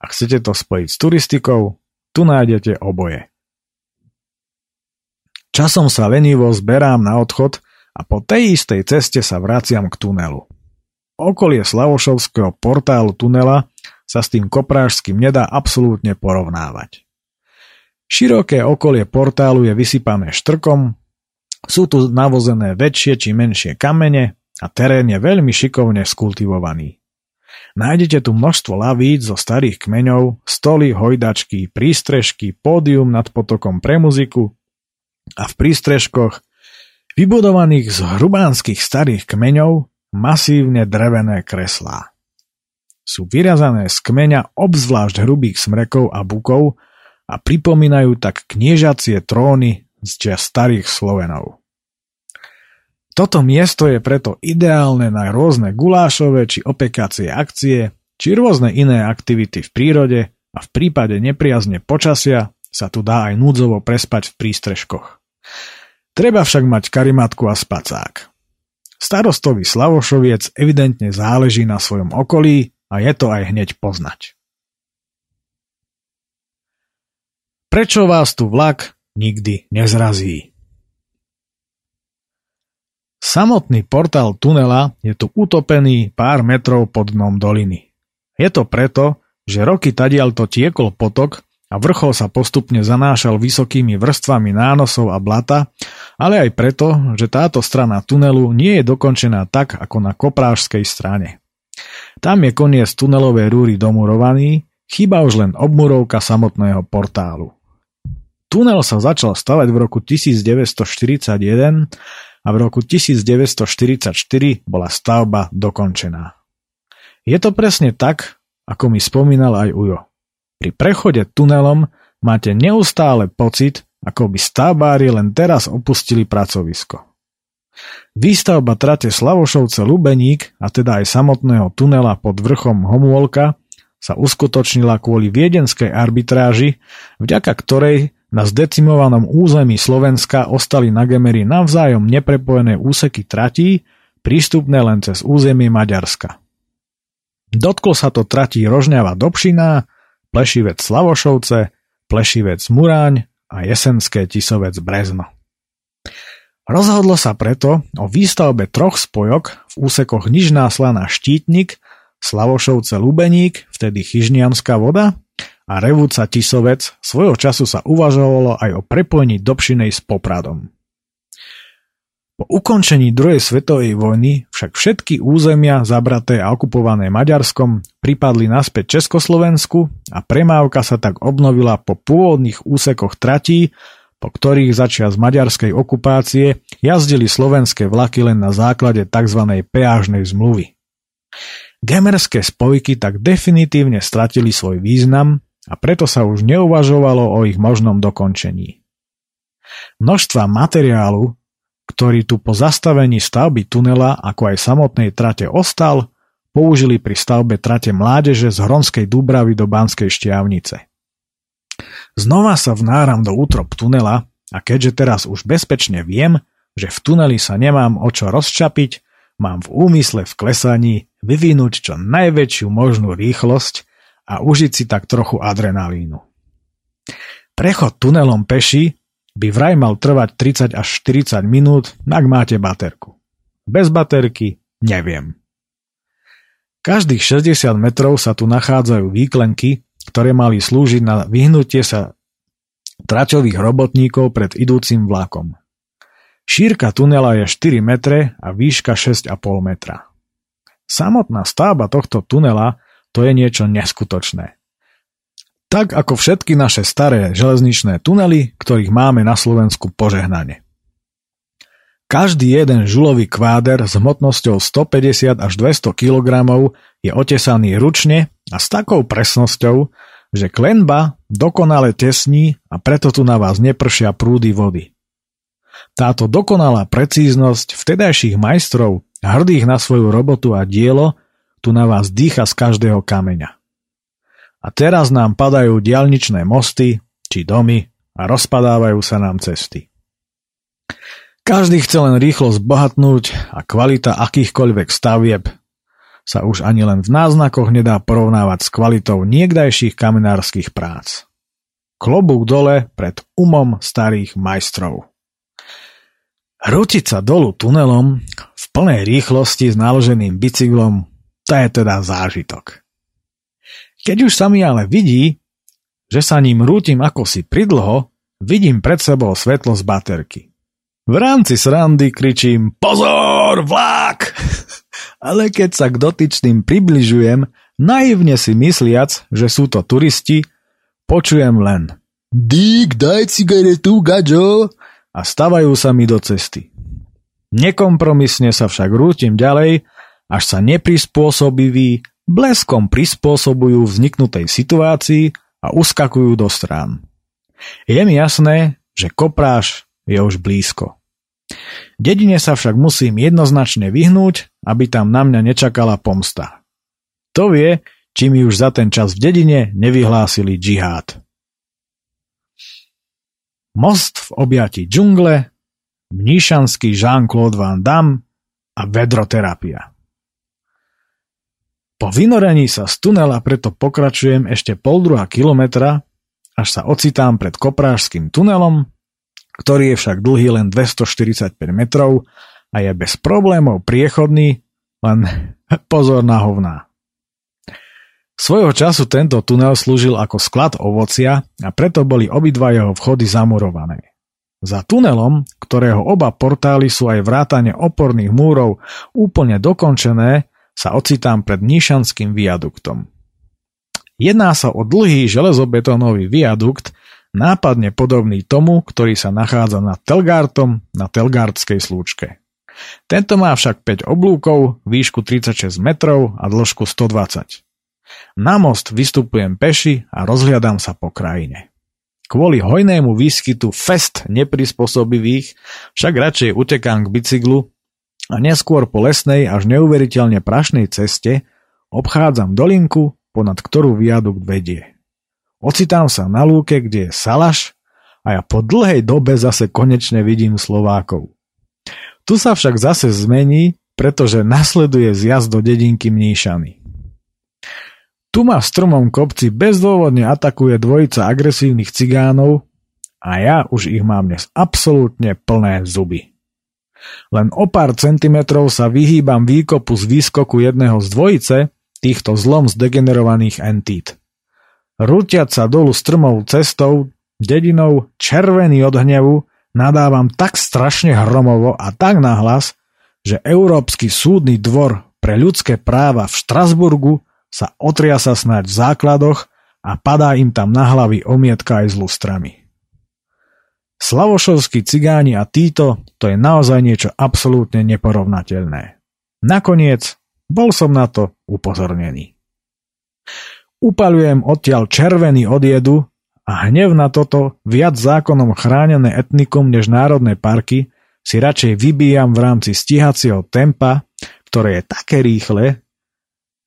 a chcete to spojiť s turistikou, tu nájdete oboje. Časom sa lenivo zberám na odchod a po tej istej ceste sa vraciam k tunelu. Okolie Slavošovského portálu tunela sa s tým koprážským nedá absolútne porovnávať. Široké okolie portálu je vysypané štrkom, sú tu navozené väčšie či menšie kamene a terén je veľmi šikovne skultivovaný. Nájdete tu množstvo lavíc zo starých kmeňov, stoly, hojdačky, prístrežky, pódium nad potokom pre muziku a v prístrežkoch, vybudovaných z hrubánskych starých kmeňov, masívne drevené kreslá. Sú vyrazané z kmeňa obzvlášť hrubých smrekov a bukov a pripomínajú tak kniežacie tróny z starých Slovenov. Toto miesto je preto ideálne na rôzne gulášové či opekacie akcie, či rôzne iné aktivity v prírode a v prípade nepriazne počasia sa tu dá aj núdzovo prespať v prístrežkoch. Treba však mať karimatku a spacák. Starostovi Slavošoviec evidentne záleží na svojom okolí a je to aj hneď poznať. Prečo vás tu vlak nikdy nezrazí? Samotný portál tunela je tu utopený pár metrov pod dnom doliny. Je to preto, že roky tadiaľ to tiekol potok a vrchol sa postupne zanášal vysokými vrstvami nánosov a blata, ale aj preto, že táto strana tunelu nie je dokončená tak ako na koprážskej strane. Tam je koniec tunelovej rúry domurovaný, chýba už len obmurovka samotného portálu. Tunel sa začal stavať v roku 1941 a v roku 1944 bola stavba dokončená. Je to presne tak, ako mi spomínal aj Ujo. Pri prechode tunelom máte neustále pocit, ako by stavbári len teraz opustili pracovisko. Výstavba trate Slavošovce Lubeník a teda aj samotného tunela pod vrchom Homôlka sa uskutočnila kvôli viedenskej arbitráži, vďaka ktorej na zdecimovanom území Slovenska ostali na Gemery navzájom neprepojené úseky tratí, prístupné len cez územie Maďarska. Dotklo sa to tratí Rožňava Dobšina, Plešivec Slavošovce, Plešivec Muráň a Jesenské Tisovec Brezno. Rozhodlo sa preto o výstavbe troch spojok v úsekoch Nižná Slana Štítnik, Slavošovce Lubeník, vtedy Chyžnianská voda a Revúca Tisovec svojho času sa uvažovalo aj o prepojení Dobšinej s Popradom. Po ukončení druhej svetovej vojny však všetky územia zabraté a okupované Maďarskom pripadli naspäť Československu a premávka sa tak obnovila po pôvodných úsekoch tratí, po ktorých začias maďarskej okupácie jazdili slovenské vlaky len na základe tzv. peážnej zmluvy. Gemerské spojky tak definitívne stratili svoj význam a preto sa už neuvažovalo o ich možnom dokončení. Množstva materiálu, ktorý tu po zastavení stavby tunela ako aj samotnej trate ostal, použili pri stavbe trate mládeže z Hronskej Dúbravy do Banskej Štiavnice. Znova sa vnáram do útrop tunela a keďže teraz už bezpečne viem, že v tuneli sa nemám o čo rozčapiť, mám v úmysle v klesaní vyvinúť čo najväčšiu možnú rýchlosť a užiť si tak trochu adrenalínu. Prechod tunelom peši by vraj mal trvať 30 až 40 minút, ak máte baterku. Bez baterky neviem. Každých 60 metrov sa tu nachádzajú výklenky, ktoré mali slúžiť na vyhnutie sa traťových robotníkov pred idúcim vlakom. Šírka tunela je 4 metre a výška 6,5 metra. Samotná stavba tohto tunela to je niečo neskutočné. Tak ako všetky naše staré železničné tunely, ktorých máme na Slovensku požehnanie. Každý jeden žulový kváder s hmotnosťou 150 až 200 kg je otesaný ručne a s takou presnosťou, že klenba dokonale tesní a preto tu na vás nepršia prúdy vody. Táto dokonalá precíznosť vtedajších majstrov, hrdých na svoju robotu a dielo, tu na vás dýcha z každého kameňa. A teraz nám padajú dialničné mosty či domy a rozpadávajú sa nám cesty. Každý chce len rýchlo zbohatnúť a kvalita akýchkoľvek stavieb sa už ani len v náznakoch nedá porovnávať s kvalitou niekdajších kamenárskych prác. Klobúk dole pred umom starých majstrov. Rútiť sa dolu tunelom v plnej rýchlosti s naloženým bicyklom, to je teda zážitok. Keď už sa mi ale vidí, že sa ním rútim ako si pridlho, vidím pred sebou svetlo z baterky. V rámci srandy kričím Pozor, vlak! Ale keď sa k dotyčným približujem, naivne si mysliac, že sú to turisti, počujem len
Dík, daj cigaretu, gaďo!
A stavajú sa mi do cesty. Nekompromisne sa však rútim ďalej, až sa neprispôsobiví bleskom prispôsobujú vzniknutej situácii a uskakujú do strán. Je mi jasné, že kopráž je už blízko. Dedine sa však musím jednoznačne vyhnúť, aby tam na mňa nečakala pomsta. To vie, či mi už za ten čas v dedine nevyhlásili džihad. Most v objati džungle, mníšanský Jean-Claude Van Damme a vedroterapia. Po vynorení sa z tunela preto pokračujem ešte pol druhá kilometra, až sa ocitám pred koprážským tunelom, ktorý je však dlhý len 245 metrov a je bez problémov priechodný, len pozor na hovná. Svojho času tento tunel slúžil ako sklad ovocia a preto boli obidva jeho vchody zamurované. Za tunelom, ktorého oba portály sú aj vrátane oporných múrov úplne dokončené, sa ocitám pred Níšanským viaduktom. Jedná sa o dlhý železobetónový viadukt, nápadne podobný tomu, ktorý sa nachádza nad Telgartom na Telgardskej slúčke. Tento má však 5 oblúkov, výšku 36 metrov a dĺžku 120. Na most vystupujem peši a rozhliadam sa po krajine. Kvôli hojnému výskytu fest neprispôsobivých však radšej utekám k bicyklu a neskôr po lesnej až neuveriteľne prašnej ceste obchádzam dolinku, ponad ktorú viadukt vedie. Ocitám sa na lúke, kde je salaš a ja po dlhej dobe zase konečne vidím Slovákov. Tu sa však zase zmení, pretože nasleduje zjazd do dedinky Mníšany. Tu ma v strmom kopci bezdôvodne atakuje dvojica agresívnych cigánov a ja už ich mám dnes absolútne plné zuby. Len o pár centimetrov sa vyhýbam výkopu z výskoku jedného z dvojice týchto zlom zdegenerovaných entít. Rútiať sa dolu strmou cestou, dedinou, červený od hnevu, nadávam tak strašne hromovo a tak nahlas, že Európsky súdny dvor pre ľudské práva v Štrasburgu sa otriasa snáď v základoch a padá im tam na hlavy omietka aj s lustrami. Slavošovskí cigáni a títo, to je naozaj niečo absolútne neporovnateľné. Nakoniec bol som na to upozornený. Upaľujem odtiaľ červený od jedu a hnev na toto viac zákonom chránené etnikum než národné parky si radšej vybíjam v rámci stíhacieho tempa, ktoré je také rýchle,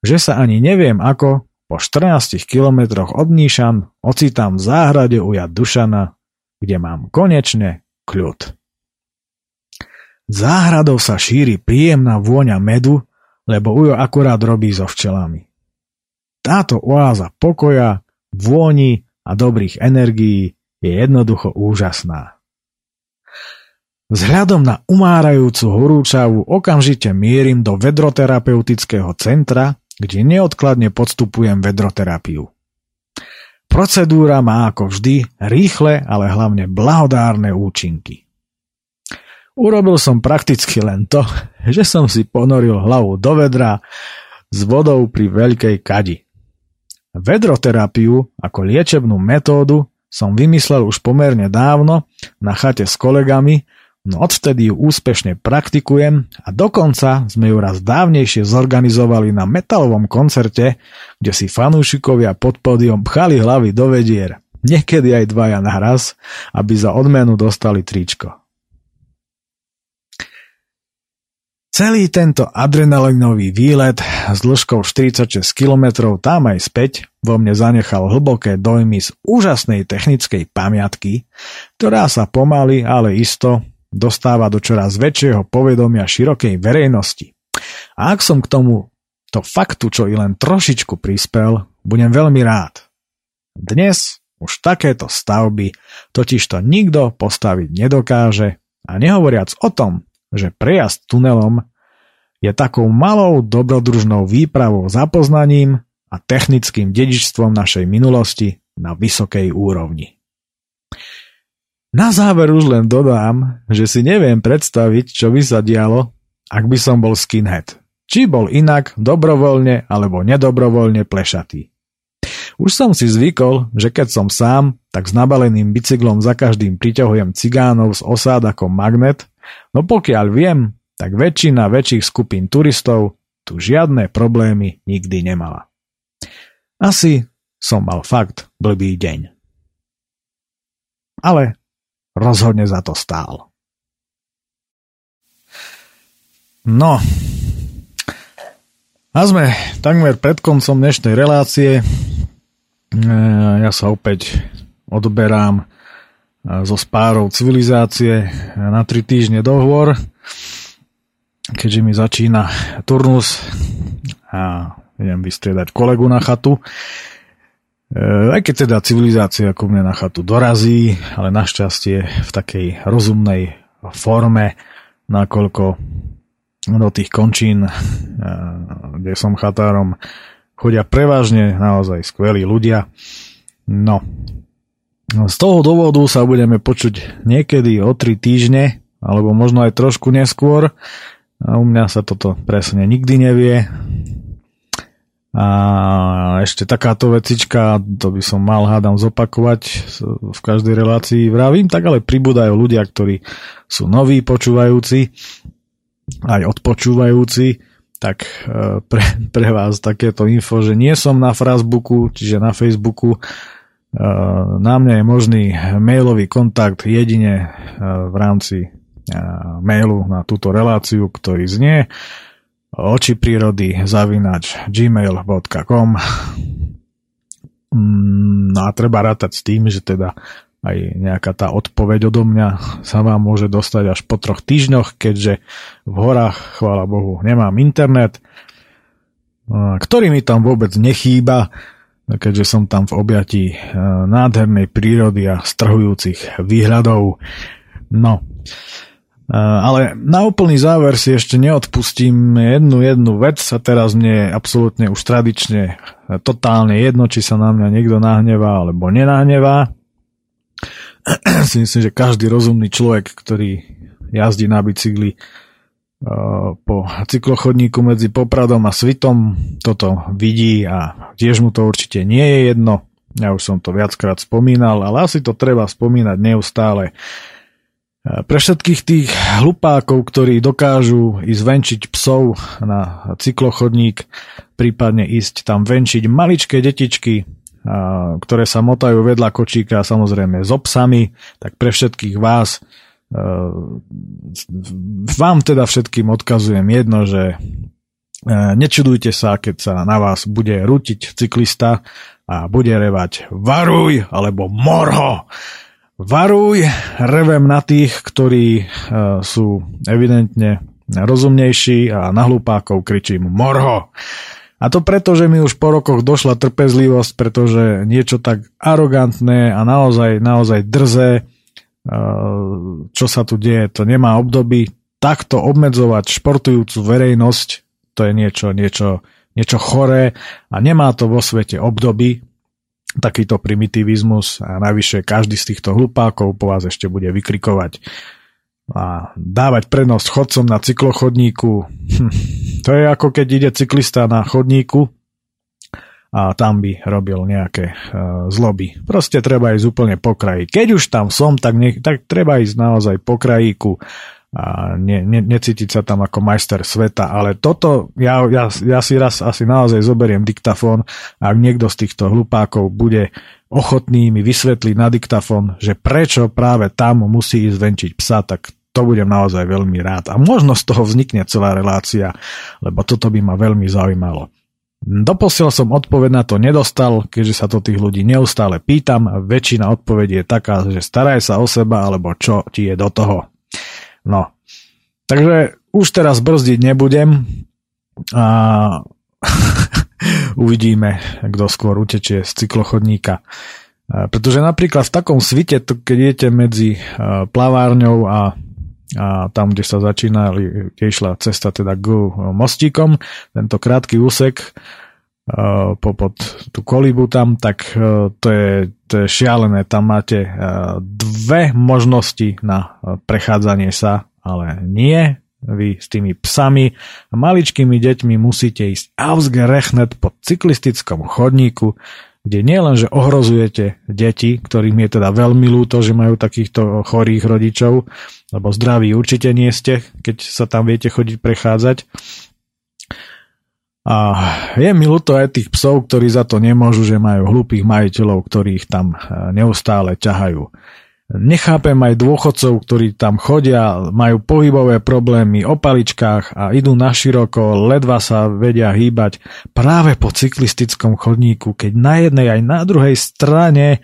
že sa ani neviem ako po 14 kilometroch od Níšan ocitám v záhrade u Jad Dušana, kde mám konečne kľud. Záhradou sa šíri príjemná vôňa medu, lebo Ujo akurát robí so včelami. Táto oáza pokoja, vôni a dobrých energií je jednoducho úžasná. Vzhľadom na umárajúcu horúčavu okamžite mierim do vedroterapeutického centra, kde neodkladne podstupujem vedroterapiu. Procedúra má ako vždy rýchle, ale hlavne blahodárne účinky. Urobil som prakticky len to, že som si ponoril hlavu do vedra s vodou pri veľkej kadi. Vedroterapiu ako liečebnú metódu som vymyslel už pomerne dávno na chate s kolegami, no odvtedy ju úspešne praktikujem a dokonca sme ju raz dávnejšie zorganizovali na metalovom koncerte, kde si fanúšikovia pod pódium pchali hlavy do vedier, niekedy aj dvaja naraz, aby za odmenu dostali tričko. Celý tento adrenalinový výlet s dĺžkou 46 km tam aj späť vo mne zanechal hlboké dojmy z úžasnej technickej pamiatky, ktorá sa pomaly, ale isto dostáva do čoraz väčšieho povedomia širokej verejnosti. A ak som k tomu to faktu, čo i len trošičku prispel, budem veľmi rád. Dnes už takéto stavby totižto nikto postaviť nedokáže a nehovoriac o tom, že prejazd tunelom je takou malou dobrodružnou výpravou za poznaním a technickým dedičstvom našej minulosti na vysokej úrovni. Na záver už len dodám, že si neviem predstaviť, čo by sa dialo, ak by som bol skinhead. Či bol inak dobrovoľne alebo nedobrovoľne plešatý. Už som si zvykol, že keď som sám, tak s nabaleným bicyklom za každým priťahujem cigánov z osád ako magnet, no pokiaľ viem, tak väčšina väčších skupín turistov tu žiadne problémy nikdy nemala. Asi som mal fakt blbý deň. Ale rozhodne za to stál. No, a sme takmer pred koncom dnešnej relácie. E, ja sa opäť odberám e, zo spárov civilizácie na 3 týždne dohovor, keďže mi začína turnus a idem vystriedať kolegu na chatu. E, aj keď teda civilizácia ako mne na chatu dorazí, ale našťastie v takej rozumnej forme, nakoľko do tých končín, kde som chatárom, chodia prevažne naozaj skvelí ľudia. No, z toho dôvodu sa budeme počuť niekedy o 3 týždne, alebo možno aj trošku neskôr. A u mňa sa toto presne nikdy nevie. A ešte takáto vecička, to by som mal hádam zopakovať v každej relácii vravím, tak ale pribúdajú ľudia, ktorí sú noví počúvajúci, aj odpočúvajúci, tak e, pre, pre vás takéto info, že nie som na Frasbooku, čiže na Facebooku. E, na mňa je možný mailový kontakt jedine e, v rámci mailu na túto reláciu, ktorý znie oči prírody zavinač gmail.com mm, No a treba rátať s tým, že teda aj nejaká tá odpoveď odo mňa sa vám môže dostať až po troch týždňoch, keďže v horách, chvála Bohu, nemám internet, ktorý mi tam vôbec nechýba, keďže som tam v objatí e, nádhernej prírody a strhujúcich výhľadov. No, ale na úplný záver si ešte neodpustím jednu jednu vec a teraz mne je absolútne už tradične e, totálne jedno, či sa na mňa niekto nahnevá alebo nenahnevá si myslím, že každý rozumný človek, ktorý jazdí na bicykli uh, po cyklochodníku medzi Popradom a Svitom, toto vidí a tiež mu to určite nie je jedno. Ja už som to viackrát spomínal, ale asi to treba spomínať neustále. Pre všetkých tých hlupákov, ktorí dokážu ísť venčiť psov na cyklochodník, prípadne ísť tam venčiť maličké detičky, ktoré sa motajú vedľa kočíka samozrejme s obsami, tak pre všetkých vás vám teda všetkým odkazujem jedno, že nečudujte sa, keď sa na vás bude rútiť cyklista a bude revať varuj alebo morho. Varuj, revem na tých, ktorí sú evidentne rozumnejší a na hlupákov kričím morho. A to preto, že mi už po rokoch došla trpezlivosť, pretože niečo tak arogantné a naozaj, naozaj drzé, eh, čo sa tu deje, to nemá obdoby. Takto obmedzovať športujúcu verejnosť, to je niečo, niečo, niečo choré a nemá to vo svete obdoby. Takýto primitivizmus a navyše každý z týchto hlupákov po vás ešte bude vykrikovať a dávať prednosť chodcom na cyklochodníku. Hm. To je ako keď ide cyklista na chodníku a tam by robil nejaké uh, zloby. Proste treba ísť úplne po kraji. Keď už tam som, tak, ne, tak treba ísť naozaj po krajíku a ne, ne, necítiť sa tam ako majster sveta, ale toto, ja, ja, ja si raz asi naozaj zoberiem diktafón, ak niekto z týchto hlupákov bude ochotný mi vysvetliť na diktafón, že prečo práve tam musí ísť venčiť psa, tak to budem naozaj veľmi rád. A možno z toho vznikne celá relácia, lebo toto by ma veľmi zaujímalo. Doposiaľ som odpoveď na to nedostal, keďže sa to tých ľudí neustále pýtam. Väčšina odpovedí je taká, že staraj sa o seba, alebo čo ti je do toho. No, takže už teraz brzdiť nebudem a uvidíme, kto skôr utečie z cyklochodníka. Pretože napríklad v takom svite, keď idete medzi plavárňou a, a tam, kde sa začína, kde išla cesta teda k mostíkom, tento krátky úsek po, pod tú kolibu tam, tak to je, to je šialené. Tam máte dve možnosti na prechádzanie sa, ale nie vy s tými psami a maličkými deťmi musíte ísť ausgerechnet po cyklistickom chodníku, kde nielen, že ohrozujete deti, ktorým je teda veľmi ľúto, že majú takýchto chorých rodičov, lebo zdraví určite nie ste, keď sa tam viete chodiť prechádzať. A je mi ľúto aj tých psov, ktorí za to nemôžu, že majú hlúpých majiteľov, ktorí ich tam eh, neustále ťahajú. Nechápem aj dôchodcov, ktorí tam chodia, majú pohybové problémy o paličkách a idú na široko, ledva sa vedia hýbať práve po cyklistickom chodníku, keď na jednej aj na druhej strane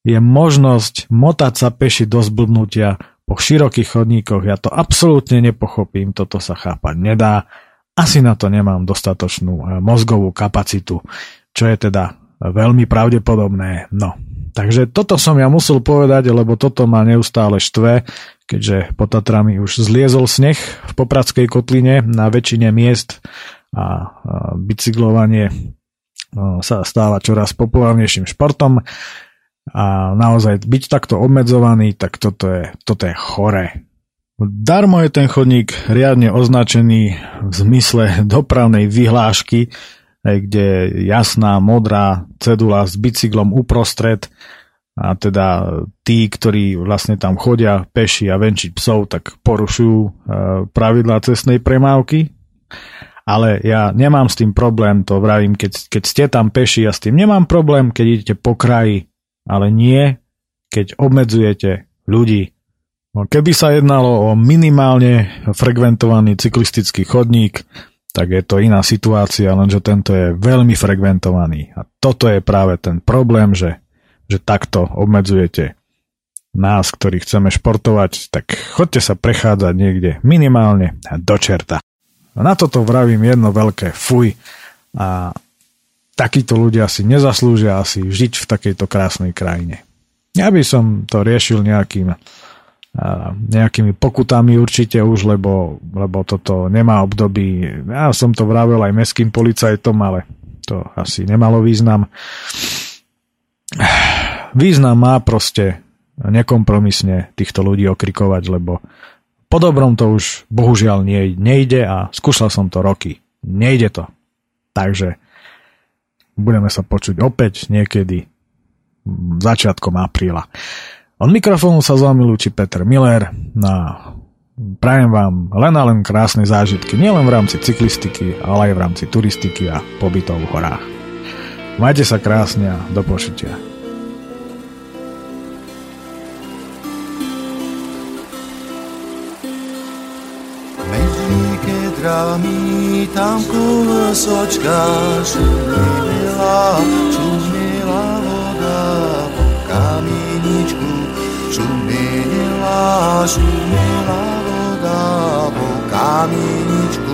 je možnosť motať sa peši do zblbnutia po širokých chodníkoch. Ja to absolútne nepochopím, toto sa chápať nedá. Asi na to nemám dostatočnú eh, mozgovú kapacitu, čo je teda veľmi pravdepodobné. No, takže toto som ja musel povedať, lebo toto ma neustále štve, keďže po Tatrami už zliezol sneh v Popradskej kotline na väčšine miest a bicyklovanie sa stáva čoraz populárnejším športom a naozaj byť takto obmedzovaný, tak toto je, toto je chore. Darmo je ten chodník riadne označený v zmysle dopravnej vyhlášky, kde jasná modrá cedula s bicyklom uprostred a teda tí, ktorí vlastne tam chodia peši a venčiť psov, tak porušujú e, pravidlá cestnej premávky. Ale ja nemám s tým problém, to vravím, keď, keď ste tam peši, ja s tým nemám problém, keď idete po kraji, ale nie, keď obmedzujete ľudí. No, keby sa jednalo o minimálne frekventovaný cyklistický chodník, tak je to iná situácia, lenže tento je veľmi frekventovaný. A toto je práve ten problém, že, že takto obmedzujete nás, ktorí chceme športovať, tak chodte sa prechádzať niekde minimálne do čerta. Na toto vravím jedno veľké fuj a takíto ľudia si nezaslúžia asi žiť v takejto krásnej krajine. Ja by som to riešil nejakým nejakými pokutami určite už, lebo, lebo toto nemá období. Ja som to vravel aj meským policajtom, ale to asi nemalo význam. Význam má proste nekompromisne týchto ľudí okrikovať, lebo po dobrom to už bohužiaľ nejde a skúšal som to roky. Nejde to. Takže budeme sa počuť opäť niekedy začiatkom apríla. Od mikrofónu sa s vami lúči Peter Miller na prajem vám len a len krásne zážitky, nielen v rámci cyklistiky, ale aj v rámci turistiky a pobytov v horách. Majte sa krásne a do počutia. Drami tam kúsočka šumila, šumila voda po kameničku Šumela, šumela voda po kamieničku,